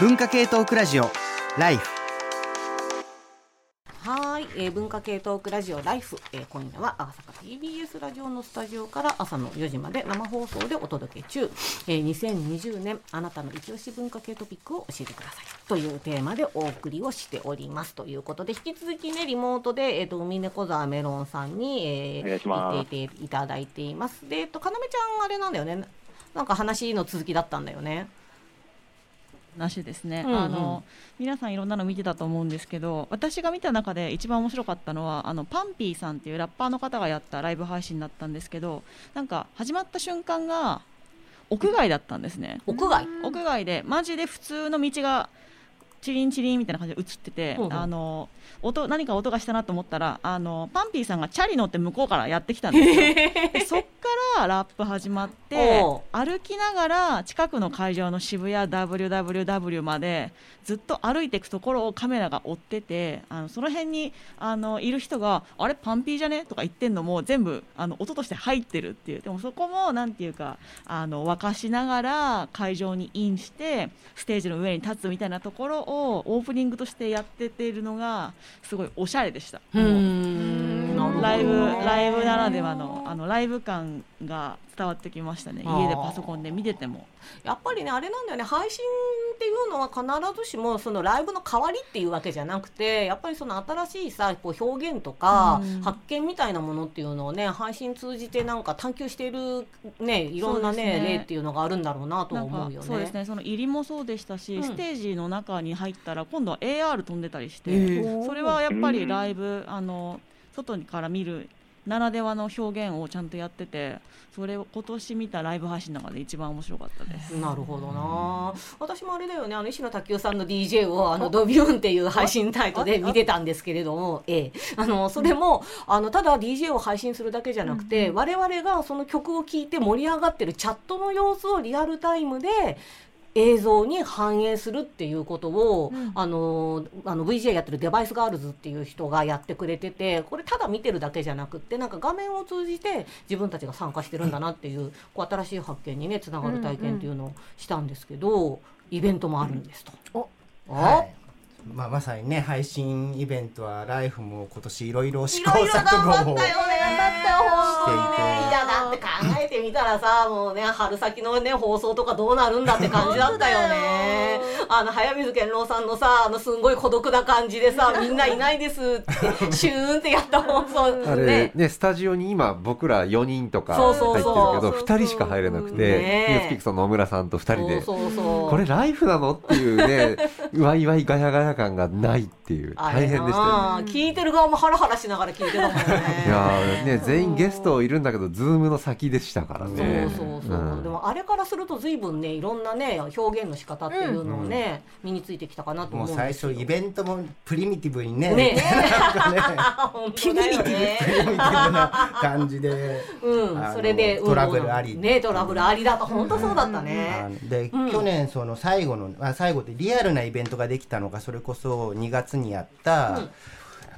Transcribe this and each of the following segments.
文化系トークラジオライフはい、えー、文化系トークラジオライフ、えー、今夜は赤坂 TBS ラジオのスタジオから朝の4時まで生放送でお届け中、えー、2020年あなたの一押し文化系トピックを教えてください。というテーマでお送りをしております。ということで引き続きねリモートで、えーと、海猫沢メロンさんに、えー、行っていていただいています。で、えーと、かなめちゃんあれなんだよね。なんか話の続きだったんだよねなしですね、うんうん、あの皆さんいろんなの見てたと思うんですけど私が見た中で一番面白かったのはあのパンピーさんっていうラッパーの方がやったライブ配信だったんですけどなんか始まった瞬間が屋外だったんですね。屋外。屋外でマジで普通の道がチリンチリンみたいな感じで映ってて、あの音何か音がしたなと思ったらあのパンピーさんがチャリ乗って向こうからやってきたんですよ。そっからラップ始まって歩きながら近くの会場の渋谷 WWW までずっと歩いていくところをカメラが追っててあのその辺にあのいる人が「あれパンピーじゃね?」とか言ってんのも全部あの音として入ってるっていう。でもそこも何て言うかあの沸かしながら会場にインしてステージの上に立つみたいなところをオープニングとしてやってているのがすごいおしゃれでした。ライブライブならではのあのライブ感が伝わってきましたね。家でパソコンで見てても。やっぱりねあれなんだよね。配信っていうのは必ずしもそのライブの代わりっていうわけじゃなくてやっぱりその新しいさこう表現とか発見みたいなものっていうのをね配信通じてなんか探求しているねいろんなね、ね、例っていうのがあるんだろうなと思うよね。そうですね。その入りもそうでしたし、うん、ステージの中に入ったら今度は AR 飛んでたりして、それはやっぱりライブあの外から見るならではの表現をちゃんとやっててそれを今年見たライブ配信の中で一番面白かったです。なるほどな、私もあれだよねあの石野卓球さんの DJ をあのドビューンっていう配信タイトで見てたんですけれども、ええ、あのそれもあのただ DJ を配信するだけじゃなくて、我々がその曲を聴いて盛り上がってるチャットの様子をリアルタイムで映像に反映するっていうことを、うん、あのあの VJ やってるデバイスガールズっていう人がやってくれててこれただ見てるだけじゃなくってなんか画面を通じて自分たちが参加してるんだなっていうこう新しい発見にねつながる体験っていうのをしたんですけど、うんうん、イベントもあるんですと。うん、はいまあ、まさにね配信イベントはライフも今年いろいろ試行錯誤をしていて。いやだって考えてみたらさもうね春先のね放送とかどうなるんだって感じだったよね。あの早水健郎さんのさあのすんごい孤独な感じでさ みんないないですってシューンってやった放送。あれね。ねスタジオに今僕ら4人とか入ってるけど2人しか入れなくて、ね、 NewsPicks の野村さんと2人で。これライブなの？っていうねわいわいガヤガヤ感がないっていう大変でしたよね。聞いてる側もハラハラしながら聞いてたもんね。いやね全員ゲストいるんだけど Zoom の先でしたからね。そうそうそう、う。ん、でもあれからすると随分ねいろんなね表現の仕方っていうのをね、うん、身についてきたかなと思うんです最初イベントもプリミティブにね。ねねプリミティブ、プリミティブな感じで、うん、それでトラブルあり、ねトラブルありだと本当そうだったね、で、去年その最後のあ最後でリアルなイベントができたのがそれこそ2月にやった、うん。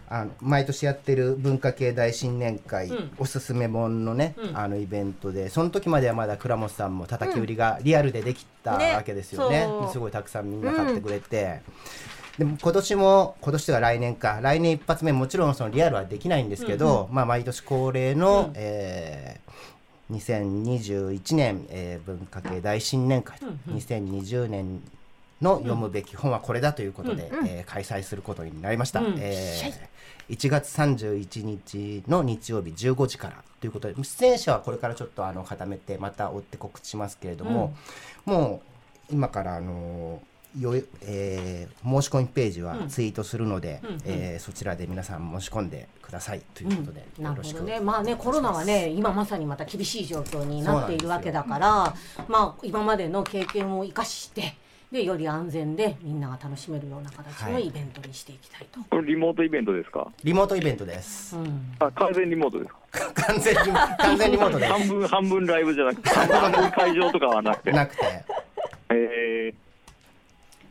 あの毎年やってる文化系大新年会、うん、おすすめ本のね、うん、あのイベントでその時まではまだ倉本さんも叩き売りがリアルでできたわけですよね。ね、すごいたくさんみんな買ってくれて、でも今年も今年では来年か来年一発目もちろんそのリアルはできないんですけど、うんうん、まあ毎年恒例の、うん、えー、2021年、えー、文化系大新年会と、うんうん、2020年の読むべき本はこれだということで、うん、えー、開催することになりました、うん、えー、1月31日の日曜日15時からということで出演者はこれからちょっとあの固めてまた追って告知しますけれども、うん、もう今からあのよ、えー、申し込みページはツイートするので、うん、えー、そちらで皆さん申し込んでくださいということで、うん、なるほどね。まあねコロナはね今まさにまた厳しい状況になっているわけだからまあ今までの経験を生かしてでより安全でみんなが楽しめるような形のイベントにしていきたいと、これリモートイベントですか？リモートイベントです、うん、あ完全リモートですか？完全リ完全リモートです。半分半分ライブじゃなくて 半分会場とかはなくて。なくて。えー。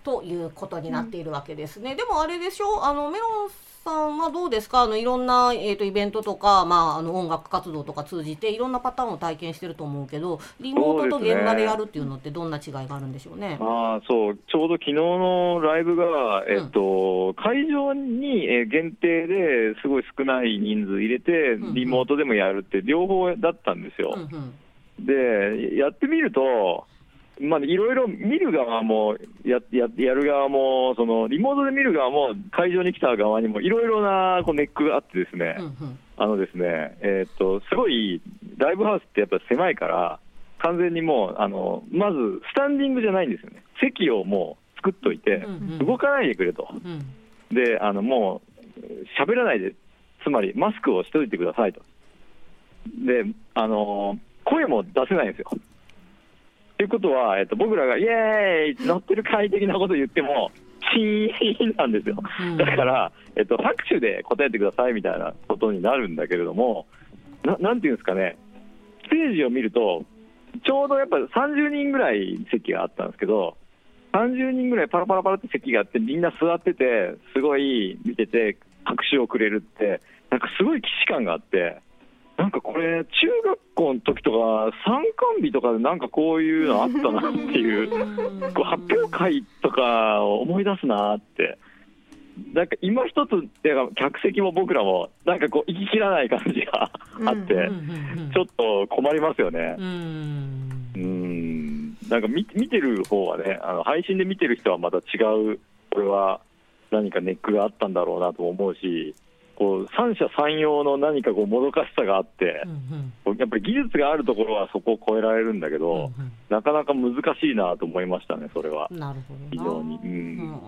ということになっているわけですね。でもあれでしょ？あのメロンさんはどうですか？あのいろんな、えーと、イベントとか、まあ、あの音楽活動とか通じていろんなパターンを体験してると思うけどリモートと現場でやるっていうのってどんな違いがあるんでしょうね？あそうちょうど昨日のライブが、えっと、うん、会場に限定ですごい少ない人数入れて、リモートでもやるって両方だったんですよ。うんうん、でやってみるとまあ、いろいろ見る側もやややる側もそのリモートで見る側も会場に来た側にもいろいろなこうネックがあってですね、うんうん、あのですね、えー、っとすごいライブハウスってやっぱ狭いから完全にもうあのまずスタンディングじゃないんですよね。席をもう作っといて、動かないでくれと、うん、であのもう喋らないでつまりマスクをしといてくださいと。であの声も出せないんですよということは、えっと、僕らがイエーイ乗ってる快適なこと言っても、シーンなんですよ、だから、えっと、拍手で答えてくださいみたいなことになるんだけれども、ななんていうんですかね、ステージを見ると、ちょうどやっぱ30人ぐらい席があったんですけど、30人ぐらいパラパラパラって席があって、みんな座ってて、すごい見てて、拍手をくれるって、なんかすごい既視感があって、なんかこれ、中学校の時とか、参観日とかでなんかこういうのあったなっていう、こう発表会とかを思い出すなって。なんか今一つっていうか客席も僕らもなんかこう行ききらない感じがあって、ちょっと困りますよね。うんなんか見見てる方はねあの配信で見てる人はまた違うこれは何かネックがあったんだろうなと思うしこう三者三様の何かこうもどかしさがあって、うんうん、やっぱり技術があるところはそこを超えられるんだけど、うんうん、なかなか難しいなと思いましたね、それは。なるほど非常に、うん。うん、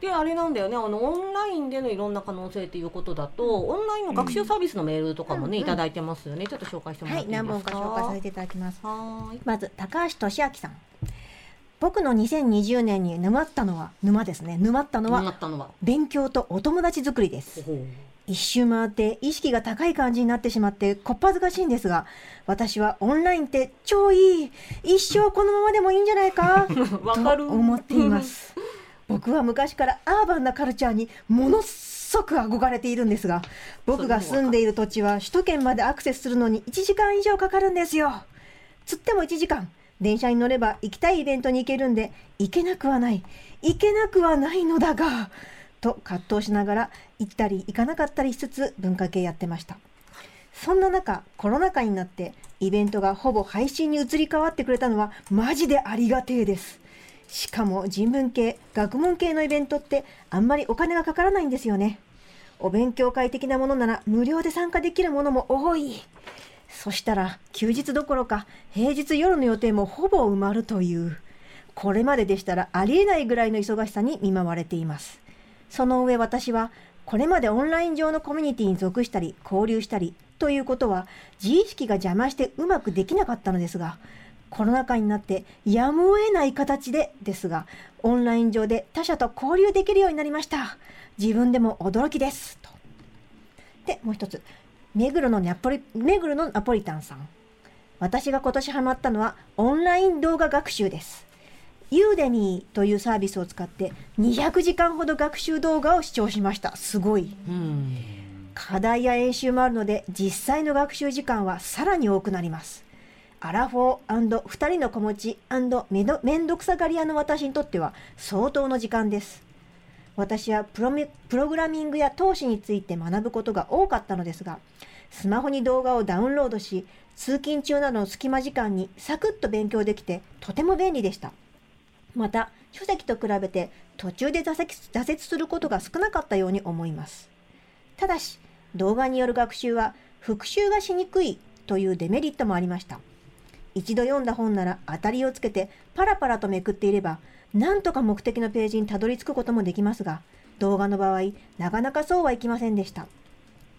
で、あれなんだよね。あの、オンラインでのいろんな可能性ということだと、オンラインの学習サービスのメールとかもね、うん、いただいてますよね、ちょっと紹介してもらっていいですか？はい、何本か紹介させていただきます。はい。まず高橋俊明さん。僕の2020年に沼ったのは沼ですね。沼ったのは勉強とお友達作りです一周回って意識が高い感じになってしまってこっぱずかしいんですが私はオンラインって超いい。一生このままでもいいんじゃないか？と思っています。僕は昔からアーバンなカルチャーにものすごく憧れているんですが僕が住んでいる土地は首都圏までアクセスするのに1時間以上かかるんですよ。つっても1時間電車に乗れば行きたいイベントに行けるんで行けなくはない。行けなくはないのだがと葛藤しながら行ったり行かなかったりしつつ文化系やってました。そんな中コロナ禍になってイベントがほぼ配信に移り変わってくれたのはマジでありがてえです。しかも人文系学問系のイベントってあんまりお金がかからないんですよね。お勉強会的なものなら無料で参加できるものも多い。そしたら休日どころか平日夜の予定もほぼ埋まるという。これまででしたらありえないぐらいの忙しさに見舞われています。その上私はこれまでオンライン上のコミュニティに属したり交流したりということは自意識が邪魔してうまくできなかったのですがコロナ禍になってやむを得ない形でですがオンライン上で他者と交流できるようになりました。自分でも驚きです。と。でもう一つ。目黒のナポリ目黒のナポリタンさん。私が今年ハマったのはオンライン動画学習です。ユーデミーというサービスを使って200時間ほど学習動画を視聴しました。すごい。課題や演習もあるので実際の学習時間はさらに多くなります。アラフォー &2 人の子持ちめどめんどくさがり屋の私にとっては相当の時間です。私はプロプログラミングや投資について学ぶことが多かったのですが、スマホに動画をダウンロードし、通勤中などの隙間時間にサクッと勉強できてとても便利でした。また書籍と比べて途中で挫折挫折することが少なかったように思います。ただし動画による学習は復習がしにくいというデメリットもありました。一度読んだ本なら当たりをつけてパラパラとめくっていればなんとか目的のページにたどり着くこともできますが動画の場合なかなかそうはいきませんでした。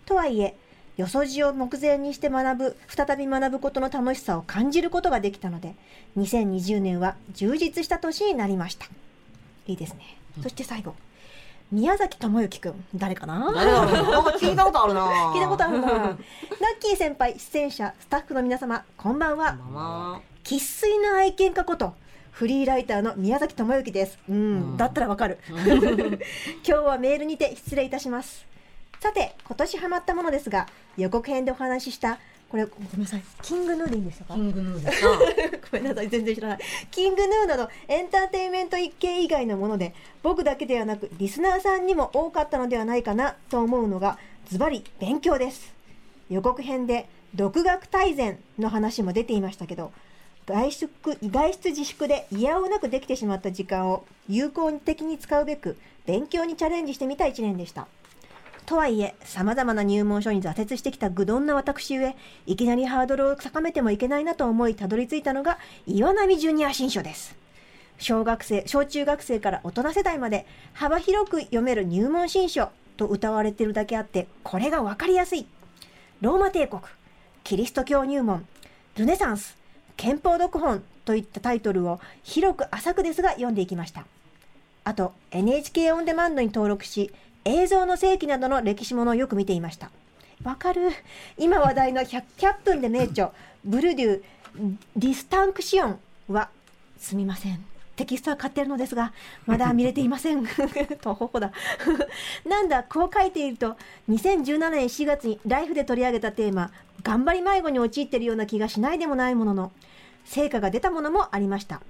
とはいえよそじを目前にして学ぶ、再び学ぶことの楽しさを感じることができたので、2020年は充実した年になりました。いいですね。うん、そして最後。宮崎智之くん、誰かな？誰だろう？聞いたことあるな聞いたことあるなナッキー先輩、出演者、スタッフの皆様、こんばんは。生粋の愛犬家こと、フリーライターの宮崎智之です。うん、うん、だったらわかる。今日はメールにて失礼いたします。さて、今年ハマったものですが、予告編でお話ししたこれごめんなさいキングヌーでいいんですか？キングヌーで ごめんなさい全然知らない。キングヌーなどエンターテインメント一系以外のもので僕だけではなくリスナーさんにも多かったのではないかなと思うのがズバリ勉強です。予告編で独学大全の話も出ていましたけど外出外出自粛で嫌おなくできてしまった時間を有効的に使うべく勉強にチャレンジしてみた1年でしたとはいえ、様々な入門書に挫折してきた愚鈍な私ゆえ、いきなりハードルを高めてもいけないなと思い、たどり着いたのが、岩波ジュニア新書です。小学生、小中学生から大人世代まで、幅広く読める入門新書と歌われているだけあって、これがわかりやすい。ローマ帝国、キリスト教入門、ルネサンス、憲法読本といったタイトルを広く浅くですが読んでいきました。あと、NHK オンデマンドに登録し、映像の世紀などの歴史ものをよく見ていました。わかる？今話題の 100, 100分で名著、ブルデュー、ディスタンクシオンは、すみません。テキストは買ってるのですが、まだ見れていません。とほほだ。なんだ、こう書いていると、2017年4月にライフで取り上げたテーマ、頑張り迷子に陥っているような気がしないでもないものの、成果が出たものもありました。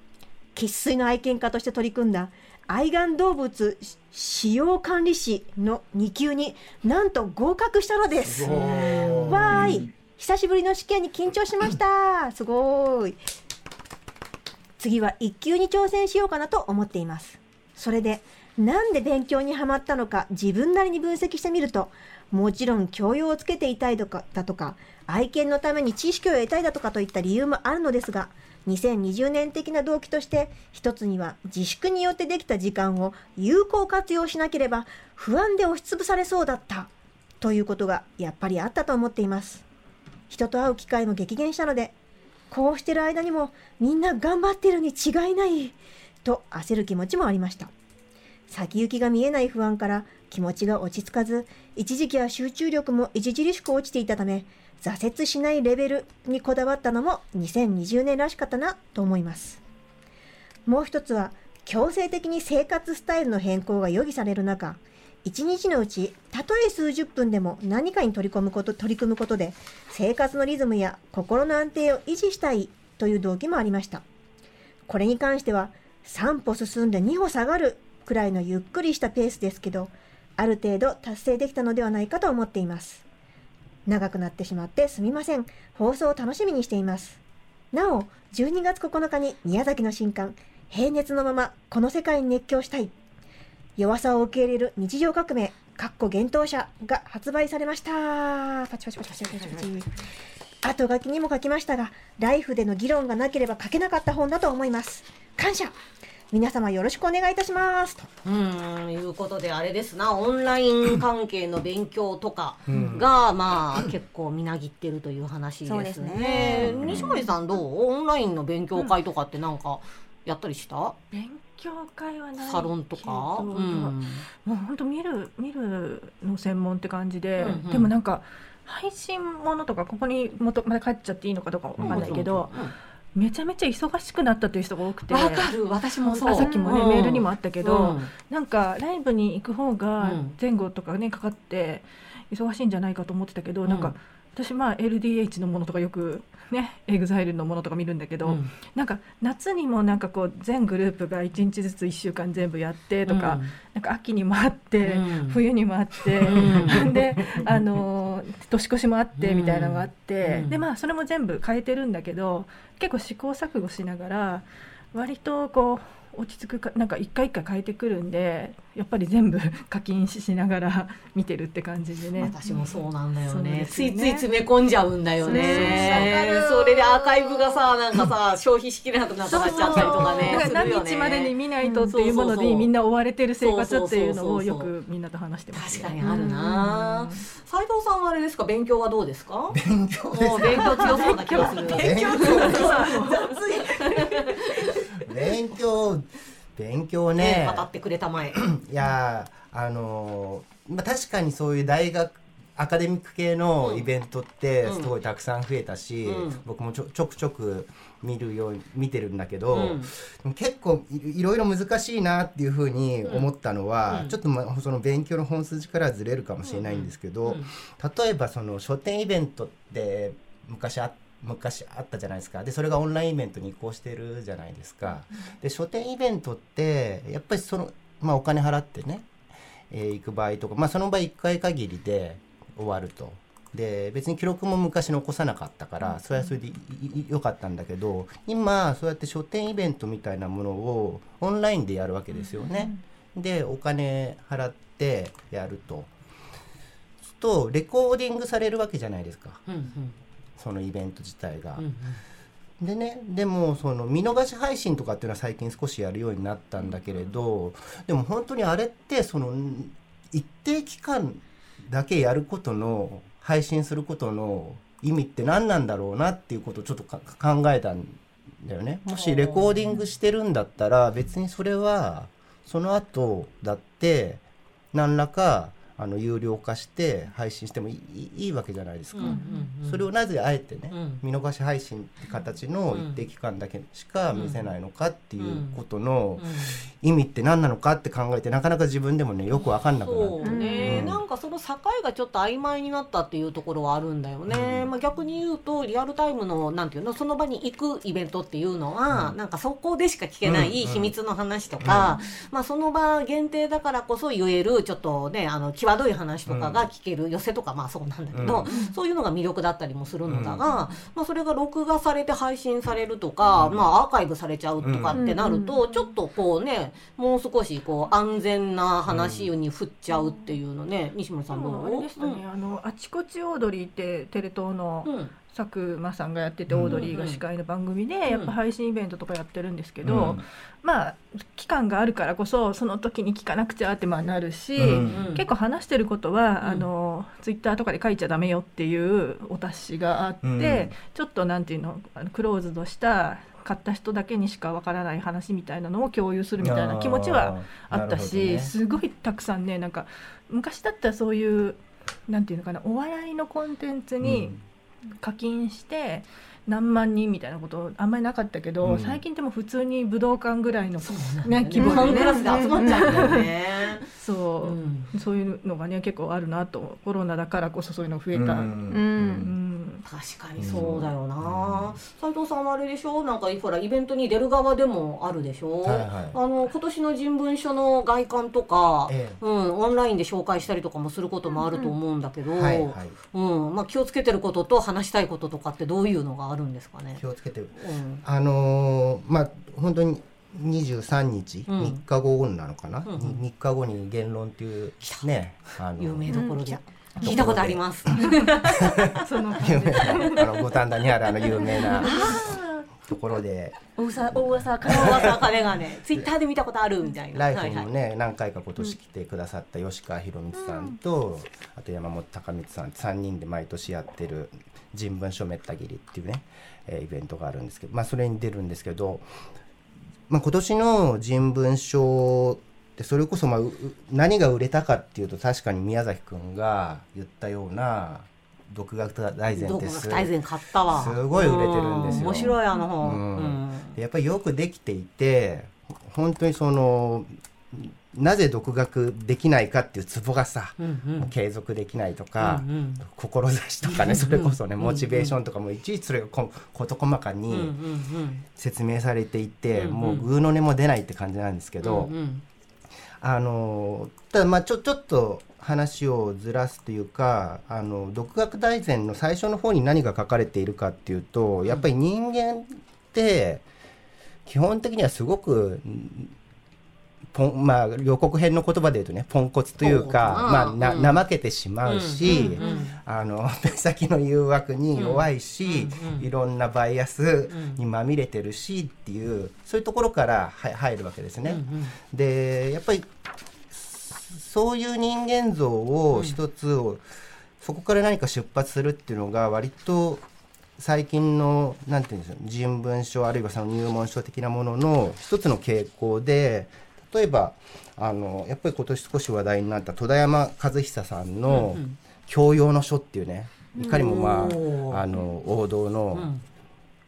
生粋の愛犬家として取り組んだ愛玩動物使用管理士の2級になんと合格したのです。わーい久しぶりの試験に緊張しました。すごい。次は1級に挑戦しようかなと思っています。それで、なんで勉強にはまったのか自分なりに分析してみると、もちろん教養をつけていたいとかだとか、愛犬のために知識を得たいだとかといった理由もあるのですが、2020年的な動機として一つには自粛によってできた時間を有効活用しなければ不安で押しつぶされそうだった。ということがやっぱりあったと思っています。人と会う機会も激減したのでこうしてる間にもみんな頑張ってるに違いないと焦る気持ちもありました。先行きが見えない不安から気持ちが落ち着かず一時期は集中力も著しく落ちていたため挫折しないレベルにこだわったのも2020年らしかったなと思います。もう一つは強制的に生活スタイルの変更が余儀される中、一日のうち、たとえ数十分でも何かに取り込むこと、取り組むことで、生活のリズムや心の安定を維持したいという動機もありました。これに関しては、3歩進んで2歩下がるくらいのゆっくりしたペースですけど、ある程度達成できたのではないかと思っています。長くなってしまってすみません。放送を楽しみにしています。なお、12月9日に宮崎の新刊、平熱のままこの世界に熱狂したい。弱さを受け入れる日常革命、かっこ幻冬者が発売されました。パチパチパチパチパチパチ。後書きにも書きましたが、ライフでの議論がなければ書けなかった本だと思います。感謝皆様よろしくお願いいたします。と。うんいうことであれですな。オンライン 関係の勉強とかが、まあ結構みなぎってるという話ですね。すね。西森さんどう？オンラインの勉強会とかってなんかやったりした、勉強会はないサロンとか、うん、もう本当見る見るの専門って感じで、うんうん、でもなんか配信ものとかここにまた帰っちゃっていいのかどうかわかんないけど。うんうんうんめちゃめちゃ忙しくなったという人が多くて。わかる。私もそう。さっきもね、うん、メールにもあったけど、うん、なんかライブに行く方が前後とかねかかって忙しいんじゃないかと思ってたけど、うん、なんか私まあ LDH のものとかよくね EXILE のものとか見るんだけど、うん、なんか夏にもなんかこう全グループが1日ずつ1週間全部やってとか、うん、なんか秋にもあって、うん、冬にもあって、うん、であの年越しもあってみたいなのがあって、でまあそれも全部変えてるんだけど結構試行錯誤しながら割とこう落ち着くかなんか一回一回変えてくるんでやっぱり全部 課金しながら 見てるって感じでね。私もそうなんだよね。ね、ついつい詰め込んじゃうんだよね。それでアーカイブがさなんかさ消費しきれなくなっちゃったりとかね何日までに見ないとっていうものでみんな追われてる生活っていうのをよくみんなと話してます、確かにあるな。斉藤さんはあれですか？勉強はどうですか？勉強です勉強強そうな気がする。勉強強そう勉強勉強ね。ね語ってくれたまえ。いやあのまあ確かにそういう大学アカデミック系のイベントってすごいたくさん増えたし、うん、僕もちょちょくちょく見るように見てるんだけど、うん、結構いろいろ難しいなっていうふうに思ったのは、うん、ちょっと、ま、その勉強の本筋からずれるかもしれないんですけど、例えばその書店イベントって昔あ昔あったじゃないですかでそれがオンラインイベントに移行してるじゃないですか。で書店イベントってやっぱりその、まあ、お金払ってね、えー、行く場合とか、まあ、その場合1回限りで終わると。で別に記録も昔残さなかったからそれはそれでよかったんだけど今そうやって書店イベントみたいなものをオンラインでやるわけですよね。でお金払ってやると。とレコーディングされるわけじゃないですか、うんうん、そのイベント自体が。うんうん、でねでもその見逃し配信とかっていうのは最近少しやるようになったんだけれどでも本当にあれってその一定期間だけやることの配信することの意味って何なんだろうなっていうことをちょっと考えたんだよね。もしレコーディングしてるんだったら別にそれはその後だって何らかあの有料化して配信してもいいいいわけじゃないですか、うんうんうん、それをなぜあえてね、うん、見逃し配信って形の一定期間だけしか見せないのかっていうことの意味って何なのかって考えてなかなか自分でもねよく分かんなくなって、ね、うん、なんかその境がちょっと曖昧になったっていうところはあるんだよね、うん、まあ、逆に言うとリアルタイムのなんていうのその場に行くイベントっていうのは、うん、なんかそこでしか聞けない秘密の話とか、まあ、その場限定だからこそ言えるちょっとねあの際どい話とかが聞ける、寄せとかまあそうなんだけど、そういうのが魅力だったりもするのだが、まあ、それが録画されて配信されるとか、まあ、アーカイブされちゃうとかってなると、ちょっとこうねもう少しこう安全な話に振っちゃうっていうのね、西村さんどう、あれでしたね、あのあちこちオードリーってテレ東の、佐久間さんがやっててオードリーが司会の番組でやっぱ配信イベントとかやってるんですけど、うん、まあ期間があるからこそその時に聞かなくちゃってまあなるし、うん、結構話してることは、うん、あのツイッターとかで書いちゃダメよっていうお達しがあって、ちょっとなんていうのクローズドした買った人だけにしかわからない話みたいなのを共有するみたいな気持ちはあったし、ね、すごいたくさんねなんか昔だったらそういうなんていうのかなお笑いのコンテンツに課金して何万人みたいなことあんまりなかったけど、うん、最近でも普通に武道館ぐらいの、ね、規模で、ね、クラスで集まっちゃうんだよね。そう、う。ん、そういうのがね結構あるなとコロナだからこそそういうの増えた。うん、うん確かにそうだよな。斉、藤さんはあれでしょ？なんかほらイベントに出る側でもあるでしょ、はいはい、あの今年の人文書の外観とか、ええ、うん、オンラインで紹介したりとかもすることもあると思うんだけど、気をつけてることと話したいこととかってどういうのがあるんですかね？気をつけてる、うん、あのー、まあ本当に23日、うん、3日後なのかな、うんうん、3日後に言論っていうねあの有名どころで。聞いたことあります。その有名なあの五反田にあるあの有名なところで。大噂大噂金噂金がね ツイッターで見たことあるみたいな。ライフにもね、はいはい、何回か今年来てくださった吉川博光さんと、うん、あと山本隆光さん三人で毎年やってる人文書めったぎりっていうね、えー、イベントがあるんですけど、まあそれに出るんですけど、まあ今年の人文書でそれこそまあ何が売れたかっていうと確かに宮崎君が言ったような独学大全ってす大全買ったわ。すごい売れてるんですよ。面白いあの本、うん、やっぱりよくできていて本当にそのなぜ独学できないかっていうツボがさ、うんうん、継続できないとか、うんうん、志とかねそれこそね、モチベーションとかもいちいちそれがこ事細かに説明されていて、うんうん、もうぐうの音も出ないって感じなんですけど、うんうんあのただまあちょちょっと話をずらすというかあの独学大全の最初の方に何が書かれているかっていうとやっぱり人間って基本的にはすごくポンまあ予告編の言葉で言うとねポンコツというか、まあ、な、うん、怠けてしまうし、あの目先の誘惑に弱いし、いろんなバイアスにまみれてるしっていうそういうところから入るわけですね。でやっぱりそういう人間像を一つを、そこから何か出発するっていうのが割と最近のなんていうんですか人文書あるいはその入門書的なものの一つの傾向で例えばあのやっぱり今年少し話題になった戸田山和久さんの教養の書っていうねいかにもまああの王道の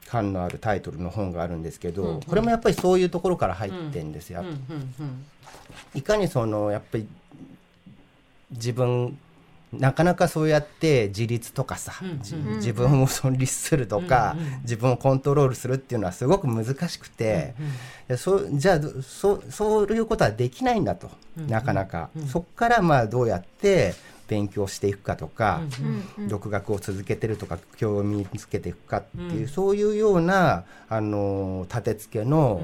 感のあるタイトルの本があるんですけど、これもやっぱりそういうところから入ってん。ですよ。いかにそのやっぱり自分なかなかそうやって自立とかさ、自分を存立するとか、自分をコントロールするっていうのはすごく難しくて、そじゃあそそういうことはできないんだと、なかなか、そこからまあどうやって勉強していくかとか、独学を続けてるとか興味つけていくかっていう、そういうようなあの立て付けの、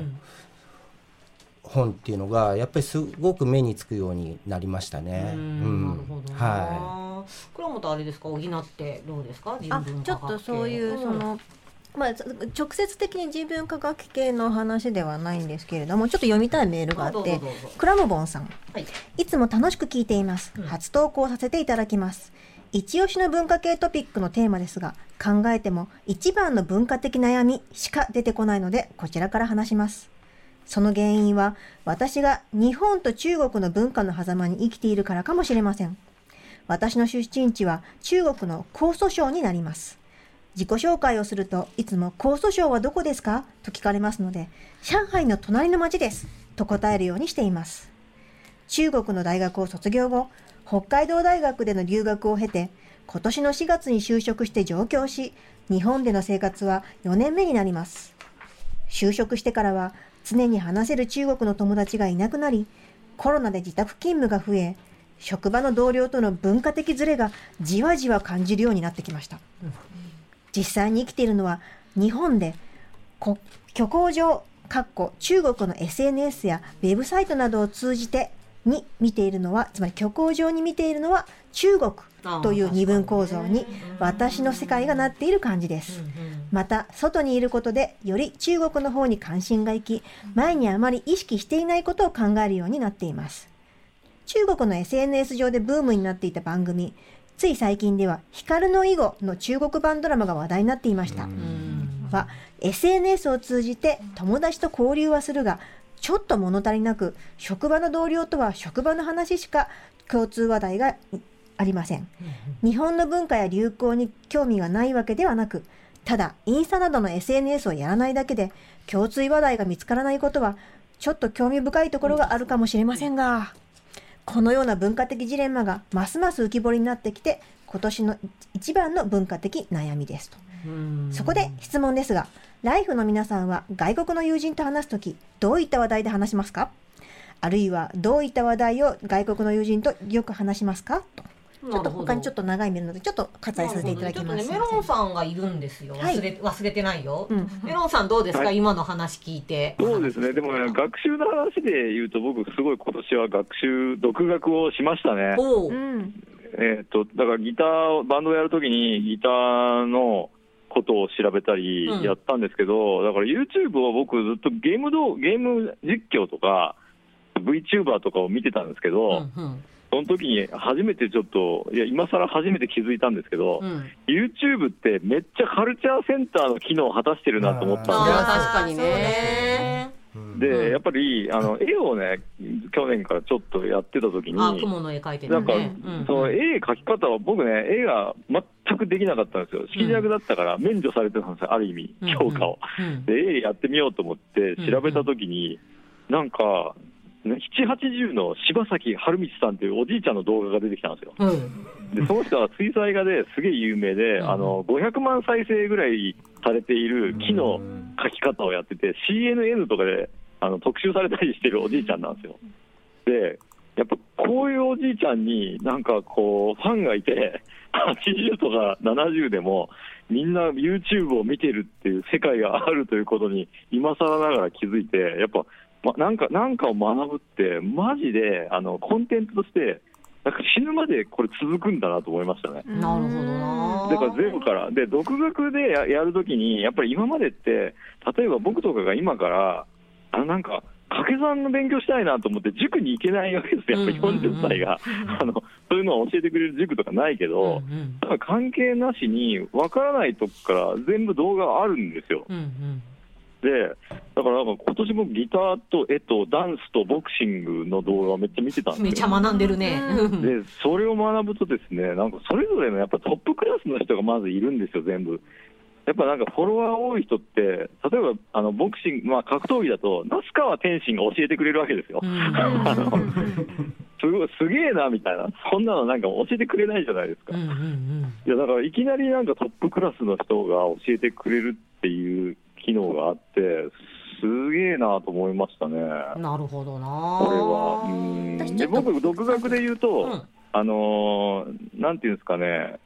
本っていうのがやっぱりすごく目につくようになりましたね。うん。はい。倉本あれですか？補ってどうですか？あちょっとそういうその。まあ、直接的に人文科学系の話ではないんですけれどもちょっと読みたいメールがあってクラムボンさん、はい、いつも楽しく聞いています、うん、初投稿させていただきます。一押しの文化系トピックのテーマですが考えても一番の文化的悩みしか出てこないのでこちらから話します。その原因は私が日本と中国の文化の狭間に生きているからかもしれません。私の出身地は中国の江蘇省になります。自己紹介をするといつも江蘇省はどこですか？と聞かれますので、上海の隣の町ですと答えるようにしています。中国の大学を卒業後、北海道大学での留学を経て、今年の4月に就職して上京し、日本での生活は4年目になります。就職してからは常に話せる中国の友達がいなくなり、コロナで自宅勤務が増え、職場の同僚との文化的ズレがじわじわ感じるようになってきました。実際に生きているのは日本で虚構上、かっこ中国の SNS やウェブサイトなどを通じてに見ているのは、つまり虚構上に見ているのは中国という二分構造に私の世界がなっている感じです。また、外にいることでより中国の方に関心がいき、前にあまり意識していないことを考えるようになっています。中国の SNS 上でブームになっていた番組、つい最近では、光の囲碁の中国版ドラマが話題になっていました。は、SNS を通じて友達と交流はするが、ちょっと物足りなく、職場の同僚とは職場の話しか共通話題がありません。日本の文化や流行に興味がないわけではなく、ただ、インスタなどの SNS をやらないだけで、共通話題が見つからないことは、ちょっと興味深いところがあるかもしれませんが、このような文化的ジレンマがますます浮き彫りになってきて、今年の一番の文化的悩みですと。そこで質問ですが、ライフの皆さんは外国の友人と話すとき、どういった話題で話しますか？あるいはどういった話題を外国の友人とよく話しますか？と。ちょっと他にちょっと長いメールなのでちょっと割愛させていただきます、ね、メロンさんがいるんですよ、忘れ忘れてないよ、うん、メロンさんどうですか、はい、今の話聞いて。そうですね。でも、ね、学習の話で言うと僕すごい今年は学習独学をしましたね。おえー、っとだからギターバンドをやるときにギターのことを調べたりやったんですけど、うん、だから YouTube を僕ずっとゲームどゲーム実況とか VTuber とかを見てたんですけど、うんうんその時に初めてちょっと、いや、今更初めて気づいたんですけど、うん、YouTube ってめっちゃカルチャーセンターの機能を果たしてるなと思ったんで。確かにね。で、やっぱり、あの、絵をね、去年からちょっとやってた時に、雲の絵描いてる、ね、なんか、その絵描き方は僕ね、絵が全くできなかったんですよ。色弱だったから免除されてたんですよ、ある意味、評価を。で、絵やってみようと思って調べた時に、なんか、7、80の柴崎春道さんというおじいちゃんの動画が出てきたんですよ。うん、でその人は水彩画ですげえ有名で、うん、あの500万再生ぐらいされている木の描き方をやってて、CNN とかであの特集されたりしてるおじいちゃんなんですよ。でやっぱこういうおじいちゃんになんかこうファンがいて80とか70でもみんな YouTube を見てるっていう世界があるということに今更ながら気づいてやっぱま、なんかなんかを学ぶって、マジであのコンテンツとして、なんか死ぬまでこれ続くんだなと思いましたね。なるほどな。だからゼロから、で独学でややるときに、やっぱり今までって、例えば僕とかが今から、あなんか、掛け算の勉強したいなと思って、塾に行けないわけですよ、やっぱり40歳が、あのそういうのを教えてくれる塾とかないけど、うんうん、関係なしに、分からないとこから全部動画あるんですよ。うんうんで、だからなんか今年もギターと絵とダンスとボクシングの動画をめっちゃ見てたんですよ。めちゃ学んでるね。で、それを学ぶとですね、なんかそれぞれのやっぱトップクラスの人がまずいるんですよ、全部。やっぱなんかフォロワー多い人って、例えばあのボクシング、まあ、格闘技だと、那須川天心が教えてくれるわけですよ。あのすごいすげえなみたいな、そんなのなんか教えてくれないじゃないですか。いやだからいきなりなんかトップクラスの人が教えてくれるっていう機能があって、すげえなと思いましたね。なるほどな。これは。うん。で僕、独学で言うと、うん、あのー、なんていうんですかね、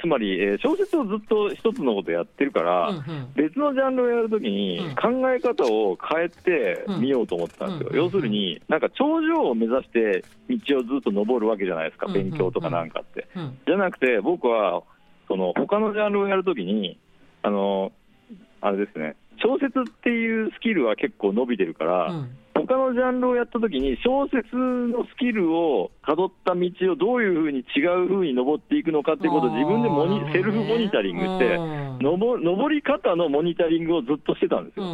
つまり、えー、小説をずっと一つのことやってるから、うんうん、別のジャンルをやるときに、考え方を変えてみようと思ったんですよ、うん要するに、なんか頂上を目指して道をずっと登るわけじゃないですか、勉強とかなんかって。じゃなくて、僕はその他のジャンルをやるときに、あのあれですね、小説っていうスキルは結構伸びてるから、うん。他のジャンルをやったときに、小説のスキルをたどった道をどういうふうに違うふうに登っていくのかっていうことを自分でモニセルフモニタリングして、登り方のモニタリングをずっとしてたんですよ。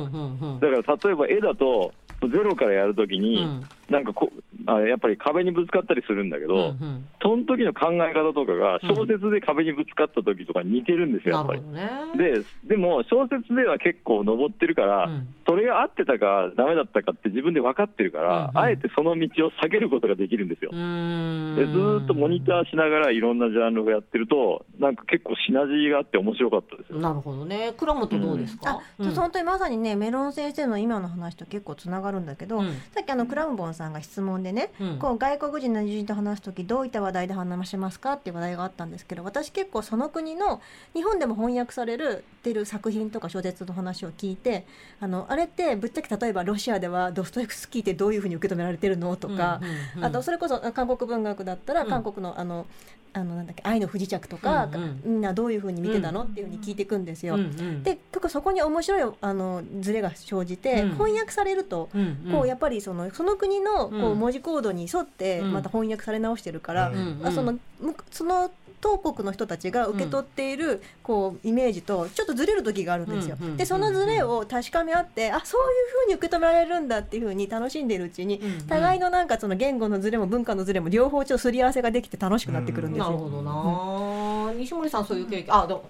だから例えば絵だとゼロからやるときに、うん、なんかこあやっぱり壁にぶつかったりするんだけど、うんうん、その時の考え方とかが小説で壁にぶつかった時とか似てるんですよ、やっぱり。ね、ででも小説では結構登ってるから、うん、それが合ってたかダメだったかって自分で分かってるから、うんうん、あえてその道を避けることができるんですよ。でずっとモニターしながらいろんなジャンルをやってると、なんか結構シナジーがあって面白かったですよ。なるほどね。倉本どうですか、うん、あ、本当にまさにねメロン先生の今の話と結構つながるんだけど、さっきあのクラムボンさんが質問でね、うん、こう外国人の友人と話す時どういった話題で話しますかっていう話題があったんですけど私結構その国の日本でも翻訳されるてる作品とか小説の話を聞いてあのあれってぶっちゃけ例えばロシアではドストエフスキーってどういうふうに受け止められてるのとか、うんうんうん、あとそれこそ韓国文学だったら韓国のあのあのなんだっけ愛の不時着とか、うんうん、みんなどういうふうに見てたの、うん、っていうふうに聞いていくんですよ。うんうん、で結構そこに面白いあのズレが生じて、うん、翻訳されると、うんうん、こうやっぱりそのその国のこう文字コードに沿ってまた翻訳され直してるから、あそのその当国の人たちが受け取っているこうイメージとちょっとずれる時があるんですよ。でそのずれを確かめ合ってあそういうふうに受け止められるんだっていうふうに楽しんでいるうちに、互いのなんかその言語のずれも文化のずれも両方ちょっとすり合わせができて楽しくなってくるんですよ。なるほどな、西森さんそういう経験。あど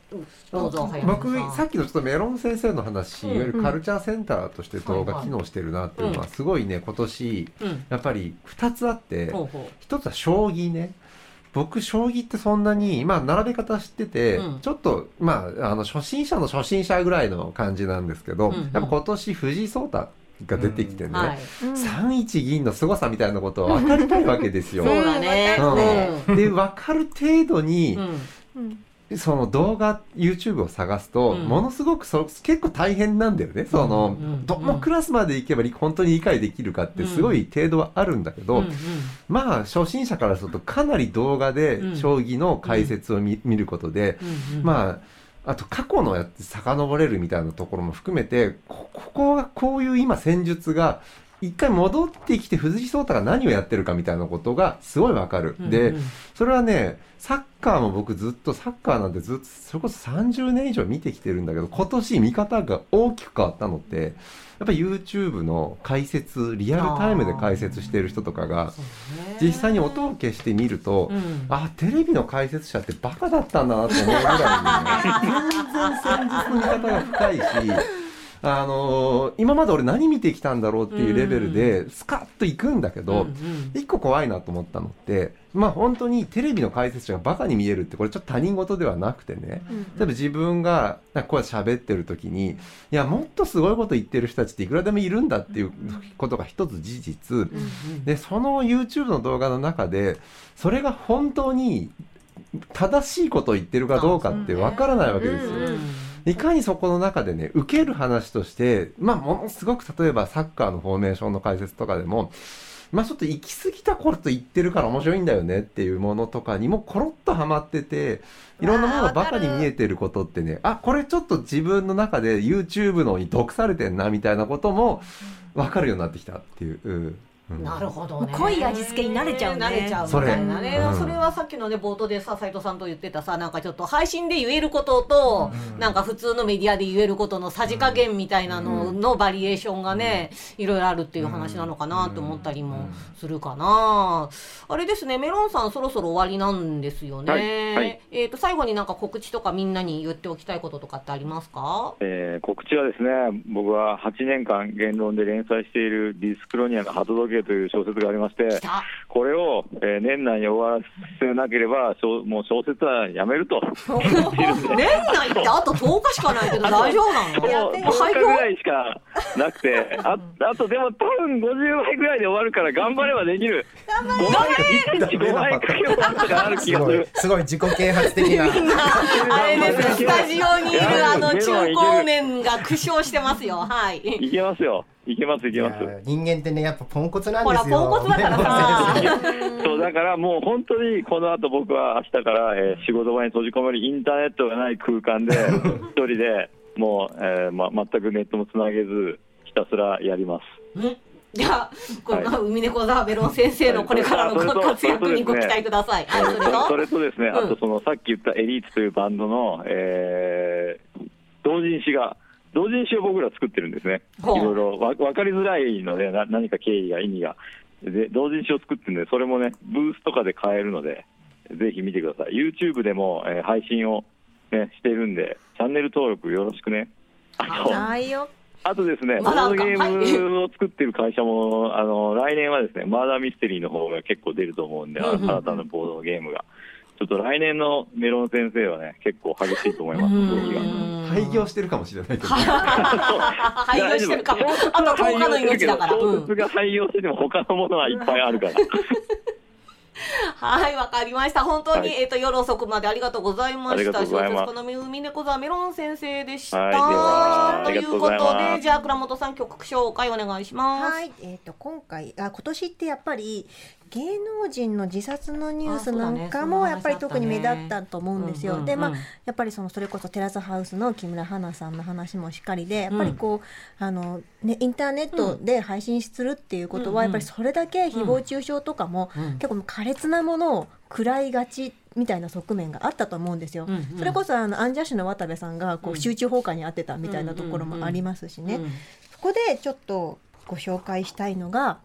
どうぞ僕さっきのちょっとメロン先生の話、いわゆるカルチャーセンターとして動画機能してるなっていうのはすごいね今年、やっぱり2つあって、1つは将棋ね。僕将棋ってそんなにまあ並べ方知ってて、うん、ちょっとまああの初心者の初心者ぐらいの感じなんですけど、うんうん、やっぱ今年藤井聡太が出てきてね、うん。はい、3一銀の凄さみたいなことを分かりたいわけですよ。そうだね、うん、で分かる程度に、その動画 YouTube を探すと、ものすごくそ結構大変なんだよね、その、どのクラスまでいけば本当に理解できるかってすごい程度はあるんだけど、まあ初心者からするとかなり動画で将棋の解説を見,、ることで、まああと過去のやつ遡れるみたいなところも含めてここがこういう今戦術が一回戻ってきて藤井聡太が何をやってるかみたいなことがすごいわかる。で、それはね、サッカーも僕ずっとサッカーなんてずっとそれこそ30年以上見てきてるんだけど今年見方が大きく変わったのってやっぱ YouTube の解説リアルタイムで解説してる人とかが実際に音を消してみると、うん、あテレビの解説者ってバカだったんだなと思うぐらいに、ね、全然戦術の見方が深いし。あのー、今まで俺何見てきたんだろうっていうレベルでスカッといくんだけど、一個怖いなと思ったのってまあ本当にテレビの解説者がバカに見えるってこれちょっと他人事ではなくてね、例えば自分がこうやって喋ってる時にいやもっとすごいこと言ってる人たちっていくらでもいるんだっていうことが一つ事実、でその YouTube の動画の中でそれが本当に正しいことを言ってるかどうかってわからないわけですよ。いかにそこの中でね、受ける話として、まあ、ものすごく例えばサッカーのフォーメーションの解説とかでも、まあちょっと行き過ぎたこと言ってるから面白いんだよねっていうものとかにもコロッとはまってて、いろんなものがバカに見えてることってね、あ、これちょっと自分の中で YouTube のに毒されてんなみたいなことも分かるようになってきたっていう。なるほどね。濃い味付けに慣れちゃうね慣れちゃうみたいなね。それ,、それはさっきのね冒頭でさ斉藤さんと言ってたさなんかちょっと配信で言えることと、うん、なんか普通のメディアで言えることのさじ加減みたいなののバリエーションがね、いろいろあるっていう話なのかなと思ったりもするかな、あれですねメロンさんそろそろ終わりなんですよね、はい。はい、えっ、ー、と最後になんか告知とかみんなに言っておきたいこととかってありますか、えー、告知はですね僕は8年間言論で連載しているディスクロニアの鳩時計という小説がありまして、これを、えー、年内に終わらせなければ、もう小説はやめると。年内ってあと10日しかないけど、大丈夫なの？もう10日ぐらいしかなくて、あ あとでも多分50倍ぐらいで終わるから、頑張ればできる。頑張れ !5 倍かけようとかある気がする。すごい自己啓発的な。あれです、スタジオにいるあの中高年が苦笑してますよ。はい。いけますよ。いけますいけます。人間ってねやっぱポンコツなんですよ。ほらポンコツだからさ。そうだからもう本当にこの後僕は明日から、えー、仕事場に閉じこもりインターネットがない空間で 一人でもう、えーま、全くネットもつなげずひたすらやります。じゃあ、この海猫ザーベロン先生のこれからの活躍にご期待ください。それと？それとですね、あとそのさっき言ったエリートというバンドの、えー、同人誌が同人誌を僕ら作ってるんですね、いろいろ。分かりづらいので、な何か経緯が、意味が。で同人誌を作ってるんで、それもね、ブースとかで買えるので、ぜひ見てください。YouTube でも、えー、配信を、ね、してるんで、チャンネル登録よろしくね。あと、あとですね、ボードゲームを作ってる会社も、あの来年はですね、マーダーミステリーの方が結構出ると思うんで、新たなボードゲームが。ちょっと来年のメロン先生はね、結構激しいと思います、廃業してるかもしれないけど。廃業してるかも。あと10日の命だから。小説が廃業してても他のものはいっぱいあるから。はい、わかりました。本当に、はい、えっ、ー、と、夜遅くまでありがとうございました。小説家の海猫座メロン先生でした。はい、ということで、じゃあ、倉本さん曲紹介お願いします。はい、えっ、ー、と、今回、あ、今年ってやっぱり。芸能人の自殺のニュースなんかもやっぱり特に目立ったと思うんですよ。でまあやっぱりそのそれこそテラスハウスの木村花さんの話もしっかりでやっぱりこう、あのねインターネットで配信するっていうことはやっぱりそれだけ誹謗中傷とかも、結構苛烈なものを食らいがちみたいな側面があったと思うんですよ。それこそあのアンジャッシュの渡部さんがこう集中放火に遭ってたみたいなところもありますしね。そこでちょっとご紹介したいのが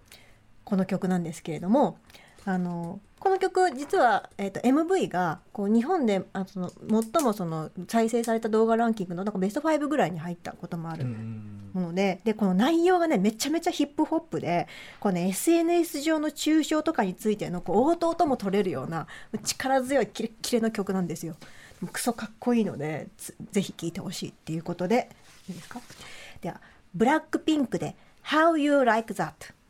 この曲なんですけれどもあのこの曲実は、えーと、MV がこう日本であその最もその再生された動画ランキングのなんかベスト5ぐらいに入ったこともあるものででこの内容がねめちゃめちゃヒップホップでこの、ね、SNS 上の中傷とかについてのこう応答とも取れるような力強いキレッキレの曲なんですよ。クソかっこいいのでぜひ聴いてほしいっていうことでいいですか？ではブラックピンクで「How You Like That」